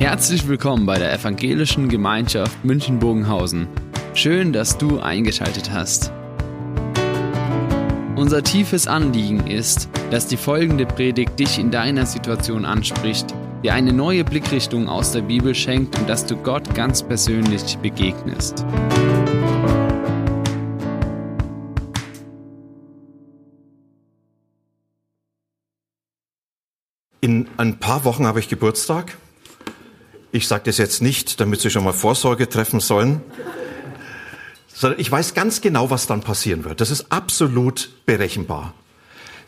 Herzlich willkommen bei der Evangelischen Gemeinschaft München-Bogenhausen. Schön, dass du eingeschaltet hast. Unser tiefes Anliegen ist, dass die folgende Predigt dich in deiner Situation anspricht, dir eine neue Blickrichtung aus der Bibel schenkt und dass du Gott ganz persönlich begegnest. In ein paar Wochen habe ich Geburtstag. Ich sage das jetzt nicht, damit Sie schon mal Vorsorge treffen sollen, sondern ich weiß ganz genau, was dann passieren wird. Das ist absolut berechenbar.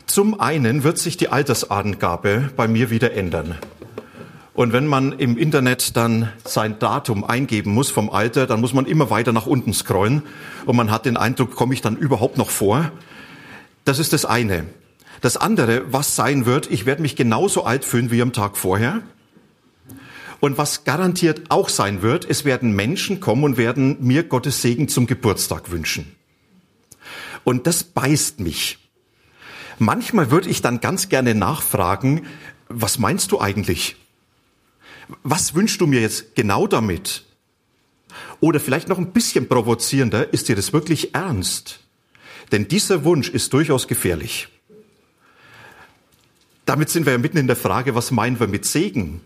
Zum einen wird sich die Altersangabe bei mir wieder ändern. Und wenn man im Internet dann sein Datum eingeben muss vom Alter, dann muss man immer weiter nach unten scrollen und man hat den Eindruck, komme ich dann überhaupt noch vor? Das ist das eine. Das andere, was sein wird, ich werde mich genauso alt fühlen wie am Tag vorher. Und was garantiert auch sein wird, es werden Menschen kommen und werden mir Gottes Segen zum Geburtstag wünschen. Und das beißt mich. Manchmal würde ich dann ganz gerne nachfragen, was meinst du eigentlich? Was wünschst du mir jetzt genau damit? Oder vielleicht noch ein bisschen provozierender, ist dir das wirklich ernst? Denn dieser Wunsch ist durchaus gefährlich. Damit sind wir ja mitten in der Frage, was meinen wir mit Segen?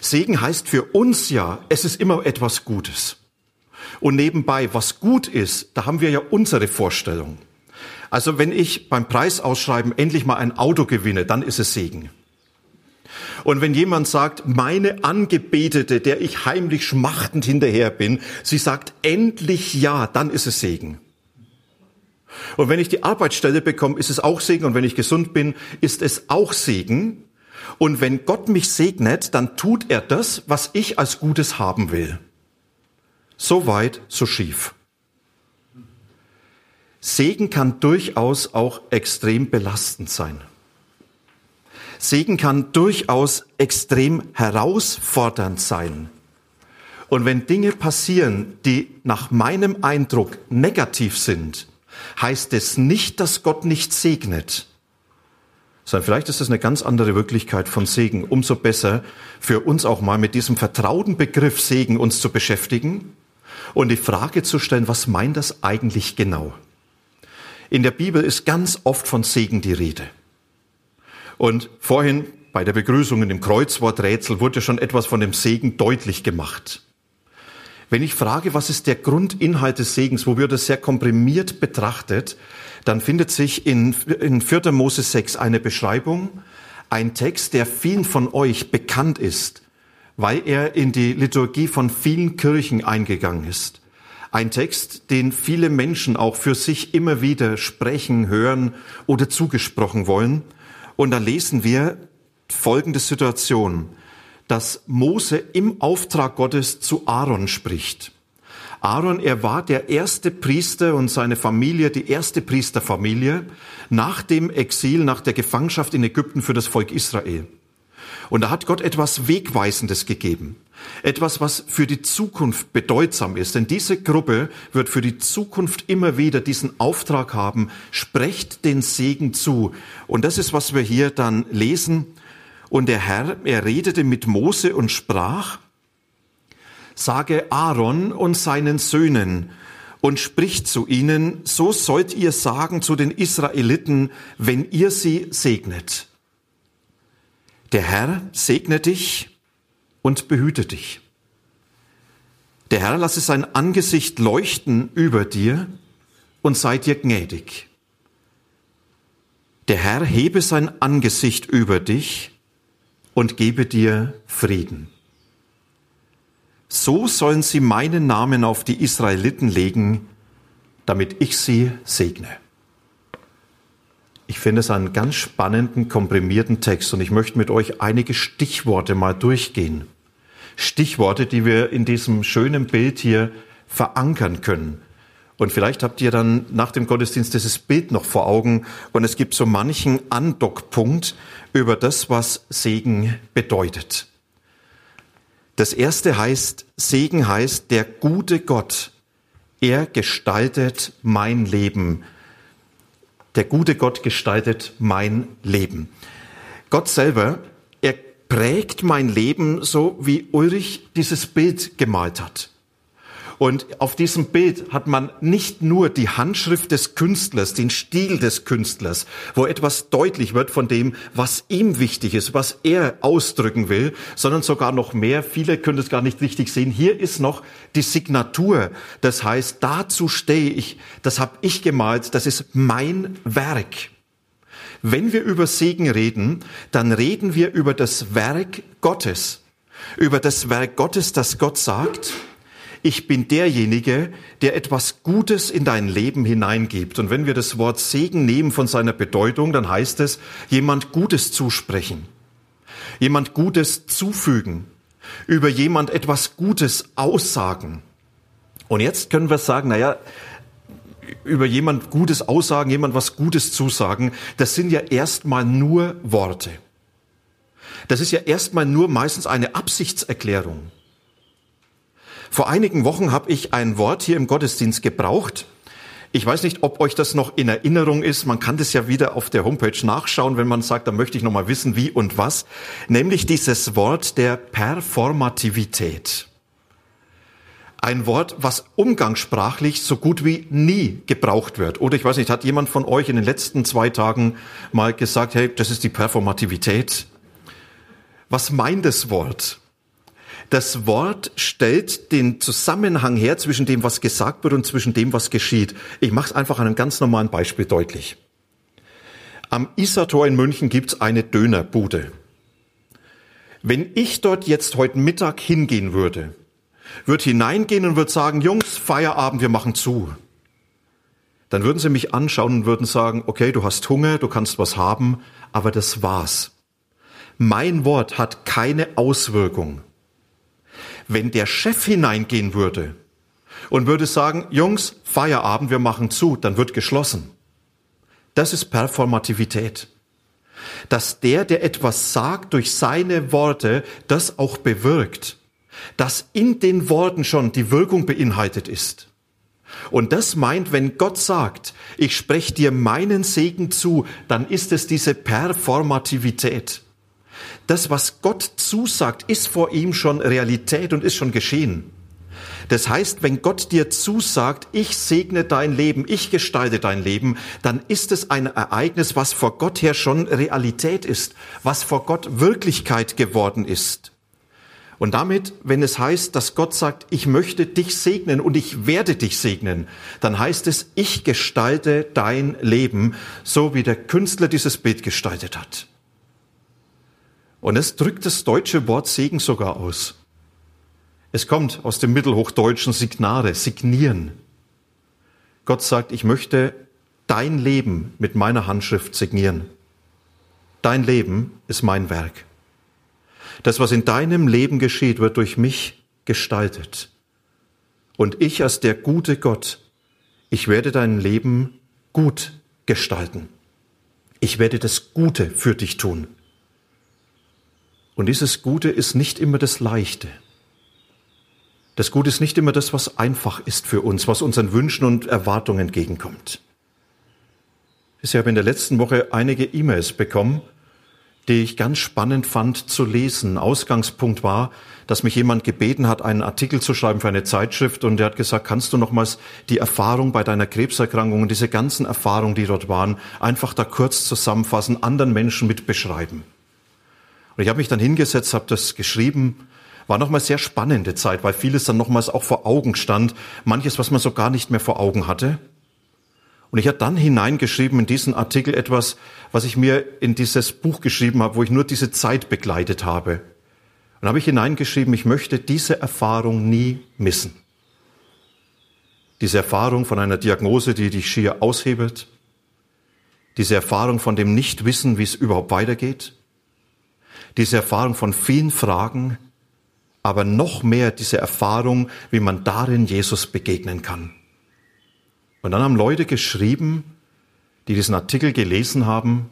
Segen heißt für uns ja, es ist immer etwas Gutes. Und nebenbei, was gut ist, da haben wir ja unsere Vorstellung. Also wenn ich beim Preisausschreiben endlich mal ein Auto gewinne, dann ist es Segen. Und wenn jemand sagt, meine Angebetete, der ich heimlich schmachtend hinterher bin, sie sagt endlich ja, dann ist es Segen. Und wenn ich die Arbeitsstelle bekomme, ist es auch Segen. Und wenn ich gesund bin, ist es auch Segen. Und wenn Gott mich segnet, dann tut er das, was ich als Gutes haben will. So weit, so schief. Segen kann durchaus auch extrem belastend sein. Segen kann durchaus extrem herausfordernd sein. Und wenn Dinge passieren, die nach meinem Eindruck negativ sind, heißt es nicht, dass Gott nicht segnet sondern vielleicht ist das eine ganz andere Wirklichkeit von Segen. Umso besser für uns auch mal mit diesem vertrauten Begriff Segen uns zu beschäftigen und die Frage zu stellen, was meint das eigentlich genau? In der Bibel ist ganz oft von Segen die Rede. Und vorhin bei der Begrüßung in dem Kreuzworträtsel wurde schon etwas von dem Segen deutlich gemacht. Wenn ich frage, was ist der Grundinhalt des Segens, wo wird das sehr komprimiert betrachtet, dann findet sich in, in 4. Mose 6 eine Beschreibung, ein Text, der vielen von euch bekannt ist, weil er in die Liturgie von vielen Kirchen eingegangen ist. Ein Text, den viele Menschen auch für sich immer wieder sprechen, hören oder zugesprochen wollen. Und da lesen wir folgende Situation, dass Mose im Auftrag Gottes zu Aaron spricht. Aaron, er war der erste Priester und seine Familie, die erste Priesterfamilie nach dem Exil, nach der Gefangenschaft in Ägypten für das Volk Israel. Und da hat Gott etwas Wegweisendes gegeben. Etwas, was für die Zukunft bedeutsam ist. Denn diese Gruppe wird für die Zukunft immer wieder diesen Auftrag haben, sprecht den Segen zu. Und das ist, was wir hier dann lesen. Und der Herr, er redete mit Mose und sprach, sage Aaron und seinen Söhnen und spricht zu ihnen, so sollt ihr sagen zu den Israeliten, wenn ihr sie segnet. Der Herr segne dich und behüte dich. Der Herr lasse sein Angesicht leuchten über dir und sei dir gnädig. Der Herr hebe sein Angesicht über dich und gebe dir Frieden. So sollen sie meinen Namen auf die Israeliten legen, damit ich sie segne. Ich finde es einen ganz spannenden, komprimierten Text und ich möchte mit euch einige Stichworte mal durchgehen. Stichworte, die wir in diesem schönen Bild hier verankern können. Und vielleicht habt ihr dann nach dem Gottesdienst dieses Bild noch vor Augen und es gibt so manchen Andockpunkt über das, was Segen bedeutet. Das erste heißt, Segen heißt, der gute Gott, er gestaltet mein Leben. Der gute Gott gestaltet mein Leben. Gott selber, er prägt mein Leben so, wie Ulrich dieses Bild gemalt hat. Und auf diesem Bild hat man nicht nur die Handschrift des Künstlers, den Stil des Künstlers, wo etwas deutlich wird von dem, was ihm wichtig ist, was er ausdrücken will, sondern sogar noch mehr. Viele können es gar nicht richtig sehen. Hier ist noch die Signatur. Das heißt, dazu stehe ich. Das habe ich gemalt. Das ist mein Werk. Wenn wir über Segen reden, dann reden wir über das Werk Gottes. Über das Werk Gottes, das Gott sagt, ich bin derjenige, der etwas Gutes in dein Leben hineingibt. Und wenn wir das Wort Segen nehmen von seiner Bedeutung, dann heißt es, jemand Gutes zusprechen, jemand Gutes zufügen, über jemand etwas Gutes aussagen. Und jetzt können wir sagen, naja, über jemand Gutes aussagen, jemand was Gutes zusagen, das sind ja erstmal nur Worte. Das ist ja erstmal nur meistens eine Absichtserklärung. Vor einigen Wochen habe ich ein Wort hier im Gottesdienst gebraucht. Ich weiß nicht, ob euch das noch in Erinnerung ist. Man kann das ja wieder auf der Homepage nachschauen, wenn man sagt, da möchte ich noch mal wissen, wie und was. Nämlich dieses Wort der Performativität. Ein Wort, was umgangssprachlich so gut wie nie gebraucht wird. Oder ich weiß nicht, hat jemand von euch in den letzten zwei Tagen mal gesagt, hey, das ist die Performativität? Was meint das Wort? Das Wort stellt den Zusammenhang her zwischen dem, was gesagt wird und zwischen dem, was geschieht. Ich mache es einfach an einem ganz normalen Beispiel deutlich. Am Isartor in München gibt's eine Dönerbude. Wenn ich dort jetzt heute Mittag hingehen würde, würde hineingehen und würde sagen, Jungs, Feierabend, wir machen zu. Dann würden sie mich anschauen und würden sagen, okay, du hast Hunger, du kannst was haben, aber das war's. Mein Wort hat keine Auswirkung wenn der Chef hineingehen würde und würde sagen, Jungs, Feierabend, wir machen zu, dann wird geschlossen. Das ist Performativität. Dass der, der etwas sagt, durch seine Worte das auch bewirkt. Dass in den Worten schon die Wirkung beinhaltet ist. Und das meint, wenn Gott sagt, ich spreche dir meinen Segen zu, dann ist es diese Performativität. Das, was Gott zusagt, ist vor ihm schon Realität und ist schon geschehen. Das heißt, wenn Gott dir zusagt, ich segne dein Leben, ich gestalte dein Leben, dann ist es ein Ereignis, was vor Gott her schon Realität ist, was vor Gott Wirklichkeit geworden ist. Und damit, wenn es heißt, dass Gott sagt, ich möchte dich segnen und ich werde dich segnen, dann heißt es, ich gestalte dein Leben, so wie der Künstler dieses Bild gestaltet hat. Und es drückt das deutsche Wort Segen sogar aus. Es kommt aus dem mittelhochdeutschen Signare, signieren. Gott sagt, ich möchte dein Leben mit meiner Handschrift signieren. Dein Leben ist mein Werk. Das, was in deinem Leben geschieht, wird durch mich gestaltet. Und ich als der gute Gott, ich werde dein Leben gut gestalten. Ich werde das Gute für dich tun. Und dieses Gute ist nicht immer das Leichte. Das Gute ist nicht immer das, was einfach ist für uns, was unseren Wünschen und Erwartungen entgegenkommt. Ich habe in der letzten Woche einige E-Mails bekommen, die ich ganz spannend fand zu lesen. Ausgangspunkt war, dass mich jemand gebeten hat, einen Artikel zu schreiben für eine Zeitschrift und er hat gesagt, kannst du nochmals die Erfahrung bei deiner Krebserkrankung und diese ganzen Erfahrungen, die dort waren, einfach da kurz zusammenfassen, anderen Menschen mit beschreiben. Und ich habe mich dann hingesetzt, habe das geschrieben. War nochmal sehr spannende Zeit, weil vieles dann nochmals auch vor Augen stand. Manches, was man so gar nicht mehr vor Augen hatte. Und ich habe dann hineingeschrieben in diesen Artikel etwas, was ich mir in dieses Buch geschrieben habe, wo ich nur diese Zeit begleitet habe. Und habe ich hineingeschrieben, ich möchte diese Erfahrung nie missen. Diese Erfahrung von einer Diagnose, die dich schier aushebelt. Diese Erfahrung von dem Nichtwissen, wie es überhaupt weitergeht diese Erfahrung von vielen Fragen, aber noch mehr diese Erfahrung, wie man darin Jesus begegnen kann. Und dann haben Leute geschrieben, die diesen Artikel gelesen haben,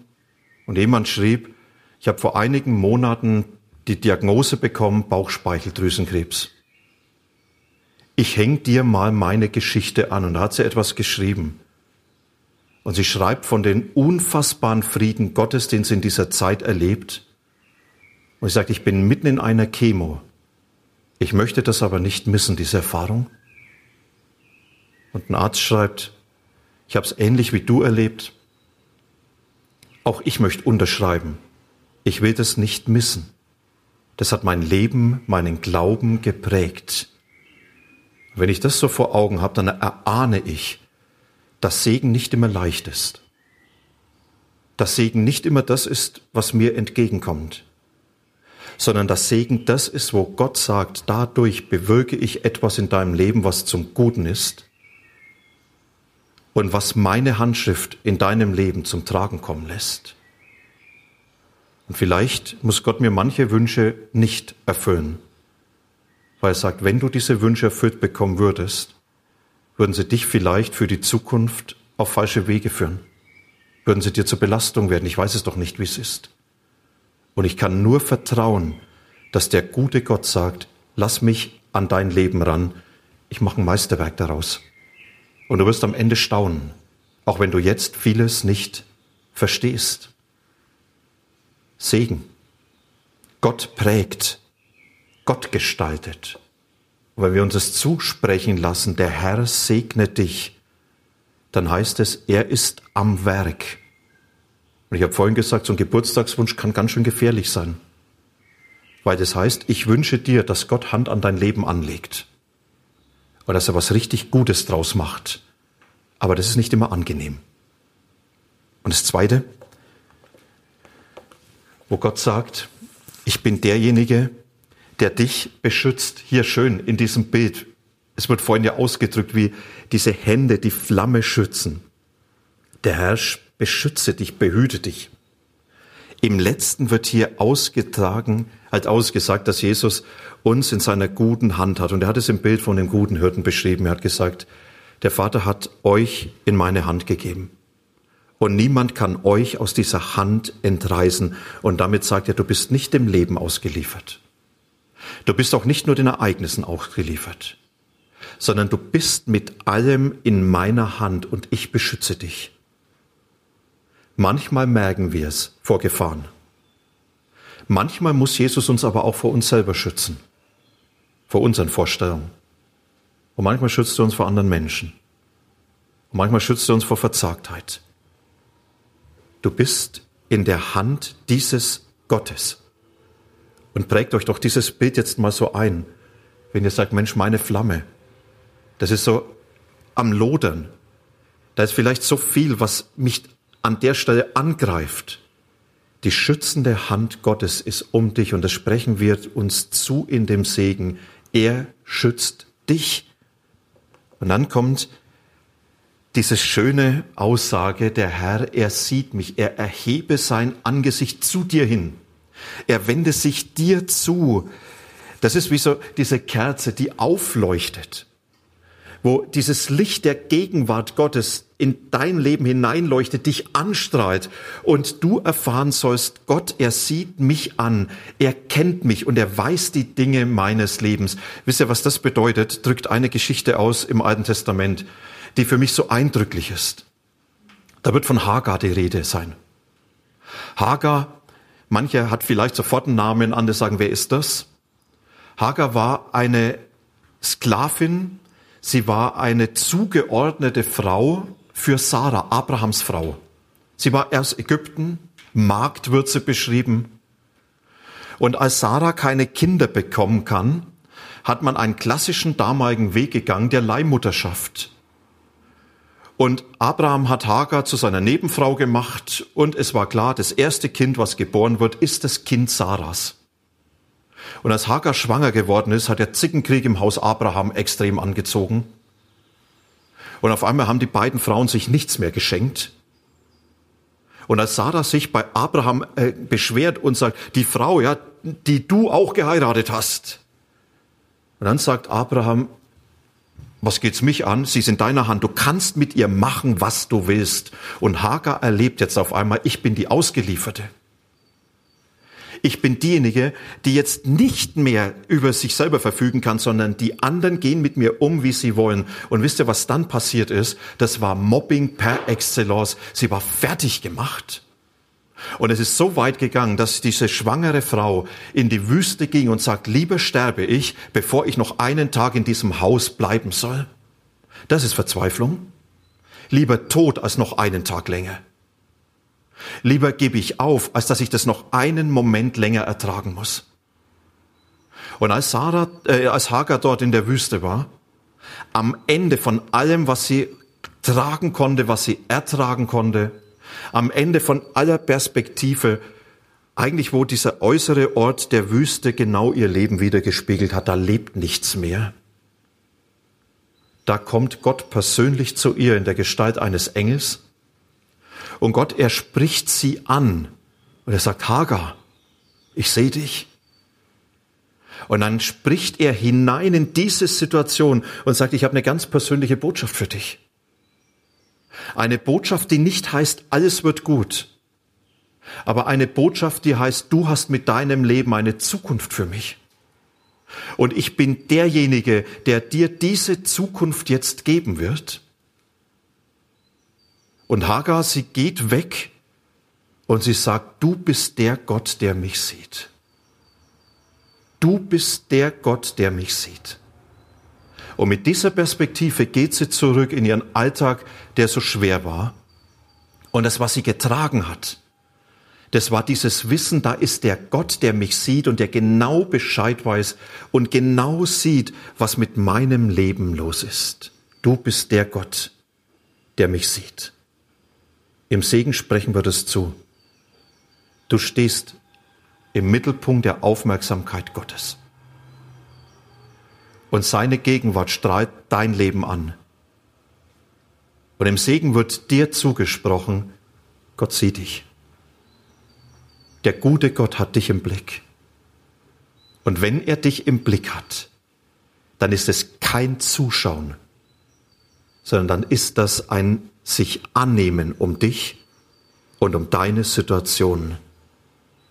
und jemand schrieb, ich habe vor einigen Monaten die Diagnose bekommen, Bauchspeicheldrüsenkrebs. Ich häng dir mal meine Geschichte an und da hat sie etwas geschrieben. Und sie schreibt von den unfassbaren Frieden Gottes, den sie in dieser Zeit erlebt, Und ich sage, ich bin mitten in einer Chemo. Ich möchte das aber nicht missen, diese Erfahrung. Und ein Arzt schreibt, ich habe es ähnlich wie du erlebt. Auch ich möchte unterschreiben. Ich will das nicht missen. Das hat mein Leben, meinen Glauben geprägt. Wenn ich das so vor Augen habe, dann erahne ich, dass Segen nicht immer leicht ist. Dass Segen nicht immer das ist, was mir entgegenkommt, sondern dass Segen das ist, wo Gott sagt, dadurch bewirke ich etwas in deinem Leben, was zum Guten ist und was meine Handschrift in deinem Leben zum Tragen kommen lässt. Und vielleicht muss Gott mir manche Wünsche nicht erfüllen, weil er sagt, wenn du diese Wünsche erfüllt bekommen würdest, würden sie dich vielleicht für die Zukunft auf falsche Wege führen. Würden sie dir zur Belastung werden. Ich weiß es doch nicht, wie es ist. Und ich kann nur vertrauen, dass der gute Gott sagt, lass mich an dein Leben ran. Ich mache ein Meisterwerk daraus. Und du wirst am Ende staunen, auch wenn du jetzt vieles nicht verstehst. Segen. Gott prägt. Gott gestaltet. Und wenn wir uns es zusprechen lassen, der Herr segne dich, dann heißt es, er ist am Werk. Und ich habe vorhin gesagt, so ein Geburtstagswunsch kann ganz schön gefährlich sein. Weil das heißt, ich wünsche dir, dass Gott Hand an dein Leben anlegt. Weil dass er was richtig Gutes draus macht. Aber das ist nicht immer angenehm. Und das Zweite, wo Gott sagt, ich bin derjenige, der dich beschützt. Hier schön in diesem Bild. Es wird vorhin ja ausgedrückt, wie diese Hände die Flamme schützen. Der Herr beschütze dich, behüte dich. Im letzten wird hier ausgetragen, halt ausgesagt, dass Jesus uns in seiner guten Hand hat. Und er hat es im Bild von dem guten Hirten beschrieben. Er hat gesagt, der Vater hat euch in meine Hand gegeben. Und niemand kann euch aus dieser Hand entreißen. Und damit sagt er, du bist nicht dem Leben ausgeliefert. Du bist auch nicht nur den Ereignissen ausgeliefert, sondern du bist mit allem in meiner Hand und ich beschütze dich. Manchmal merken wir es vor Gefahren. Manchmal muss Jesus uns aber auch vor uns selber schützen, vor unseren Vorstellungen. Und manchmal schützt er uns vor anderen Menschen. Und manchmal schützt er uns vor Verzagtheit. Du bist in der Hand dieses Gottes. Und prägt euch doch dieses Bild jetzt mal so ein. Wenn ihr sagt, Mensch, meine Flamme, das ist so am Lodern. Da ist vielleicht so viel, was mich an der Stelle angreift. Die schützende Hand Gottes ist um dich und das sprechen wir uns zu in dem Segen. Er schützt dich. Und dann kommt diese schöne Aussage, der Herr, er sieht mich, er erhebe sein Angesicht zu dir hin. Er wende sich dir zu. Das ist wie so diese Kerze, die aufleuchtet, wo dieses Licht der Gegenwart Gottes in dein Leben hineinleuchtet, dich anstrahlt und du erfahren sollst, Gott, er sieht mich an, er kennt mich und er weiß die Dinge meines Lebens. Wisst ihr, was das bedeutet? Drückt eine Geschichte aus im Alten Testament die für mich so eindrücklich ist. Da wird von Hagar die Rede sein. Hagar, mancher hat vielleicht sofort einen Namen, andere sagen, wer ist das? Hagar war eine Sklavin, sie war eine zugeordnete Frau für Sarah, Abrahams Frau. Sie war aus Ägypten, Magd wird sie beschrieben. Und als Sarah keine Kinder bekommen kann, hat man einen klassischen damaligen Weg gegangen der Leihmutterschaft. Und Abraham hat Hagar zu seiner Nebenfrau gemacht und es war klar, das erste Kind, was geboren wird, ist das Kind Sarahs. Und als Hagar schwanger geworden ist, hat der Zickenkrieg im Haus Abraham extrem angezogen. Und auf einmal haben die beiden Frauen sich nichts mehr geschenkt. Und als Sarah sich bei Abraham äh, beschwert und sagt, die Frau, ja, die du auch geheiratet hast. Und dann sagt Abraham, was geht's mich an? Sie ist in deiner Hand. Du kannst mit ihr machen, was du willst. Und Hagar erlebt jetzt auf einmal, ich bin die Ausgelieferte. Ich bin diejenige, die jetzt nicht mehr über sich selber verfügen kann, sondern die anderen gehen mit mir um, wie sie wollen. Und wisst ihr, was dann passiert ist? Das war Mobbing per excellence. Sie war fertig gemacht. Und es ist so weit gegangen, dass diese schwangere Frau in die Wüste ging und sagt, lieber sterbe ich, bevor ich noch einen Tag in diesem Haus bleiben soll. Das ist Verzweiflung. Lieber tot als noch einen Tag länger. Lieber gebe ich auf, als dass ich das noch einen Moment länger ertragen muss. Und als Sarah, äh, als Hagar dort in der Wüste war, am Ende von allem, was sie tragen konnte, was sie ertragen konnte, am Ende von aller Perspektive, eigentlich wo dieser äußere Ort der Wüste genau ihr Leben wiedergespiegelt hat, da lebt nichts mehr. Da kommt Gott persönlich zu ihr in der Gestalt eines Engels und Gott, er spricht sie an und er sagt, Hagar, ich sehe dich. Und dann spricht er hinein in diese Situation und sagt, ich habe eine ganz persönliche Botschaft für dich. Eine Botschaft, die nicht heißt, alles wird gut, aber eine Botschaft, die heißt, du hast mit deinem Leben eine Zukunft für mich. Und ich bin derjenige, der dir diese Zukunft jetzt geben wird. Und Hagar, sie geht weg und sie sagt, du bist der Gott, der mich sieht. Du bist der Gott, der mich sieht. Und mit dieser Perspektive geht sie zurück in ihren Alltag, der so schwer war. Und das, was sie getragen hat, das war dieses Wissen, da ist der Gott, der mich sieht und der genau Bescheid weiß und genau sieht, was mit meinem Leben los ist. Du bist der Gott, der mich sieht. Im Segen sprechen wir das zu. Du stehst im Mittelpunkt der Aufmerksamkeit Gottes. Und seine Gegenwart strahlt dein Leben an. Und im Segen wird dir zugesprochen, Gott sieht dich. Der gute Gott hat dich im Blick. Und wenn er dich im Blick hat, dann ist es kein Zuschauen, sondern dann ist das ein sich annehmen um dich und um deine Situation.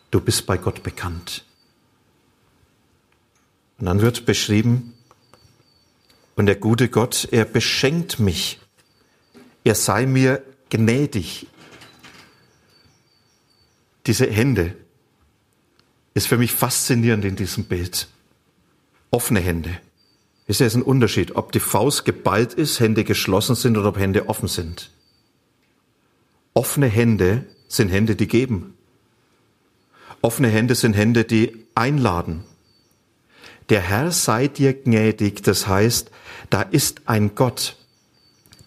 Du bist bei Gott bekannt. Und dann wird beschrieben, und der gute Gott, er beschenkt mich. Er sei mir gnädig. Diese Hände ist für mich faszinierend in diesem Bild. Offene Hände. Ist ja ein Unterschied, ob die Faust geballt ist, Hände geschlossen sind oder ob Hände offen sind. Offene Hände sind Hände, die geben. Offene Hände sind Hände, die einladen. Der Herr sei dir gnädig, das heißt, da ist ein Gott,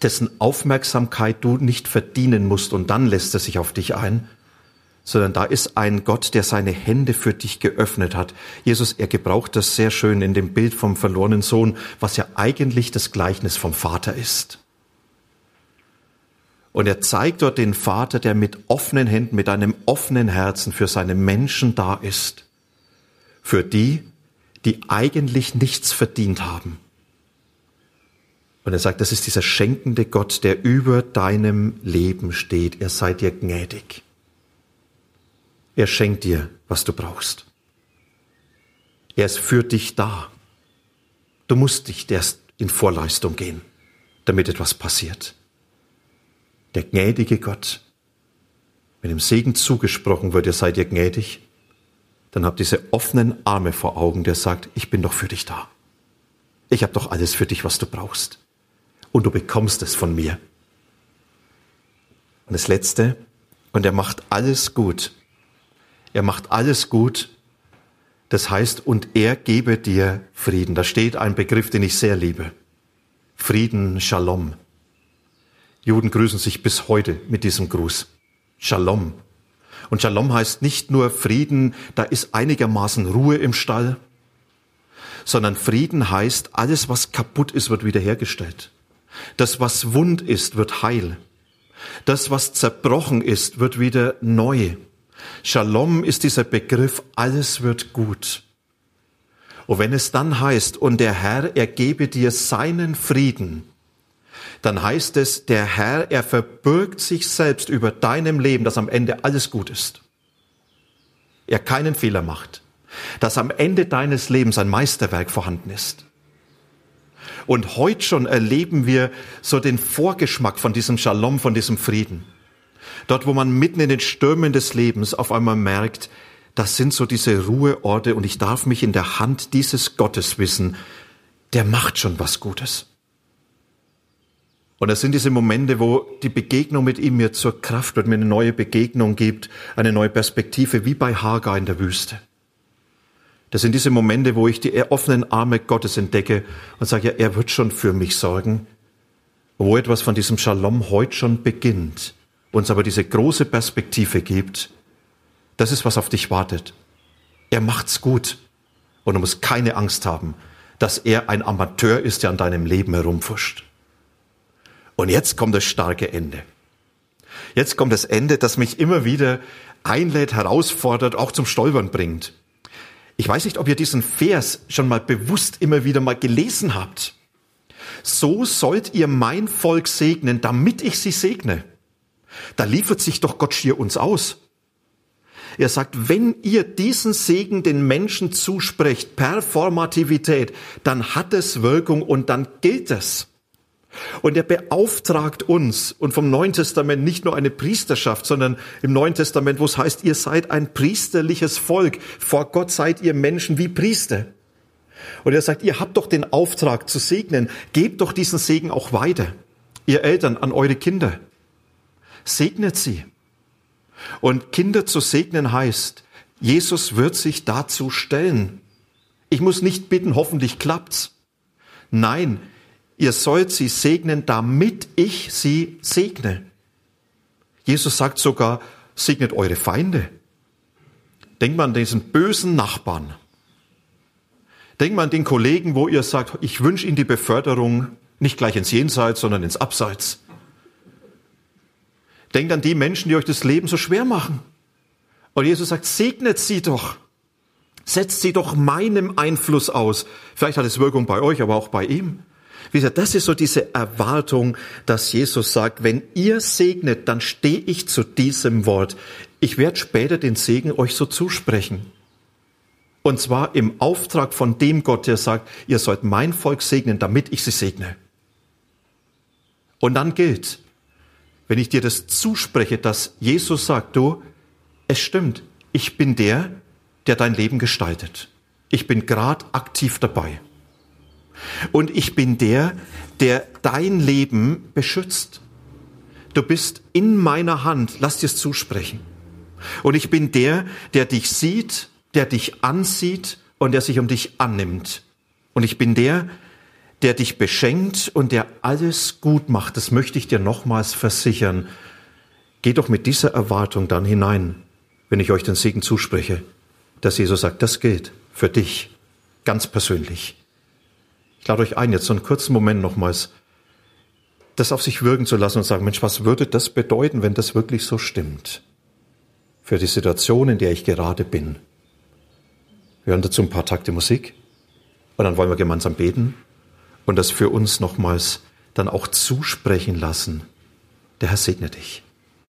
dessen Aufmerksamkeit du nicht verdienen musst und dann lässt er sich auf dich ein, sondern da ist ein Gott, der seine Hände für dich geöffnet hat. Jesus, er gebraucht das sehr schön in dem Bild vom verlorenen Sohn, was ja eigentlich das Gleichnis vom Vater ist. Und er zeigt dort den Vater, der mit offenen Händen, mit einem offenen Herzen für seine Menschen da ist. Für die, die eigentlich nichts verdient haben. Und er sagt, das ist dieser schenkende Gott, der über deinem Leben steht. Er sei dir gnädig. Er schenkt dir, was du brauchst. Er ist für dich da. Du musst nicht erst in Vorleistung gehen, damit etwas passiert. Der gnädige Gott, wenn dem Segen zugesprochen wird, ihr seid ihr gnädig, dann habt diese offenen Arme vor Augen, der sagt, ich bin doch für dich da. Ich habe doch alles für dich, was du brauchst. Und du bekommst es von mir. Und das Letzte, und er macht alles gut, er macht alles gut. Das heißt, und er gebe dir Frieden. Da steht ein Begriff, den ich sehr liebe. Frieden, Shalom. Juden grüßen sich bis heute mit diesem Gruß. Shalom. Und Shalom heißt nicht nur Frieden, da ist einigermaßen Ruhe im Stall, sondern Frieden heißt, alles, was kaputt ist, wird wiederhergestellt. Das, was wund ist, wird heil. Das, was zerbrochen ist, wird wieder neu. Shalom ist dieser Begriff, alles wird gut. Und wenn es dann heißt, und der Herr, er gebe dir seinen Frieden, dann heißt es, der Herr, er verbirgt sich selbst über deinem Leben, dass am Ende alles gut ist. Er keinen Fehler macht. Dass am Ende deines Lebens ein Meisterwerk vorhanden ist. Und heute schon erleben wir so den Vorgeschmack von diesem Shalom, von diesem Frieden. Dort, wo man mitten in den Stürmen des Lebens auf einmal merkt, das sind so diese Ruheorte und ich darf mich in der Hand dieses Gottes wissen, der macht schon was Gutes. Und das sind diese Momente, wo die Begegnung mit ihm mir zur Kraft wird, mir eine neue Begegnung gibt, eine neue Perspektive, wie bei Hagar in der Wüste. Das sind diese Momente, wo ich die offenen Arme Gottes entdecke und sage, ja, er wird schon für mich sorgen. Wo etwas von diesem Shalom heute schon beginnt, uns aber diese große Perspektive gibt, das ist, was auf dich wartet. Er macht's gut. Und du musst keine Angst haben, dass er ein Amateur ist, der an deinem Leben herumfuscht. Und jetzt kommt das starke Ende. Jetzt kommt das Ende, das mich immer wieder einlädt, herausfordert, auch zum Stolpern bringt. Ich weiß nicht, ob ihr diesen Vers schon mal bewusst immer wieder mal gelesen habt. So sollt ihr mein Volk segnen, damit ich sie segne. Da liefert sich doch Gott schier uns aus. Er sagt, wenn ihr diesen Segen den Menschen zusprecht, Performativität, dann hat es Wirkung und dann gilt es. Und er beauftragt uns und vom Neuen Testament nicht nur eine Priesterschaft, sondern im Neuen Testament, wo es heißt, ihr seid ein priesterliches Volk. Vor Gott seid ihr Menschen wie Priester. Und er sagt, ihr habt doch den Auftrag zu segnen. Gebt doch diesen Segen auch weiter. Ihr Eltern an eure Kinder. Segnet sie. Und Kinder zu segnen heißt, Jesus wird sich dazu stellen. Ich muss nicht bitten, hoffentlich klappt's. Nein, ihr sollt sie segnen, damit ich sie segne. Jesus sagt sogar, segnet eure Feinde. Denkt man an diesen bösen Nachbarn. Denkt man an den Kollegen, wo ihr sagt, ich wünsche Ihnen die Beförderung nicht gleich ins Jenseits, sondern ins Abseits. Denkt an die Menschen, die euch das Leben so schwer machen. Und Jesus sagt, segnet sie doch. Setzt sie doch meinem Einfluss aus. Vielleicht hat es Wirkung bei euch, aber auch bei ihm. Wie gesagt, das ist so diese Erwartung, dass Jesus sagt, wenn ihr segnet, dann stehe ich zu diesem Wort. Ich werde später den Segen euch so zusprechen. Und zwar im Auftrag von dem Gott, der sagt, ihr sollt mein Volk segnen, damit ich sie segne. Und dann gilt, wenn ich dir das zuspreche, dass Jesus sagt, du, es stimmt, ich bin der, der dein Leben gestaltet. Ich bin gerade aktiv dabei. Und ich bin der, der dein Leben beschützt. Du bist in meiner Hand, lass dir es zusprechen. Und ich bin der, der dich sieht, der dich ansieht und der sich um dich annimmt. Und ich bin der, der dich beschenkt und der alles gut macht. Das möchte ich dir nochmals versichern. Geh doch mit dieser Erwartung dann hinein, wenn ich euch den Segen zuspreche, dass Jesus sagt, das gilt für dich, ganz persönlich. Ich lade euch ein, jetzt so einen kurzen Moment nochmals, das auf sich wirken zu lassen und sagen, Mensch, was würde das bedeuten, wenn das wirklich so stimmt? Für die Situation, in der ich gerade bin. Wir hören dazu ein paar Takte Musik und dann wollen wir gemeinsam beten und das für uns nochmals dann auch zusprechen lassen. Der Herr segne dich.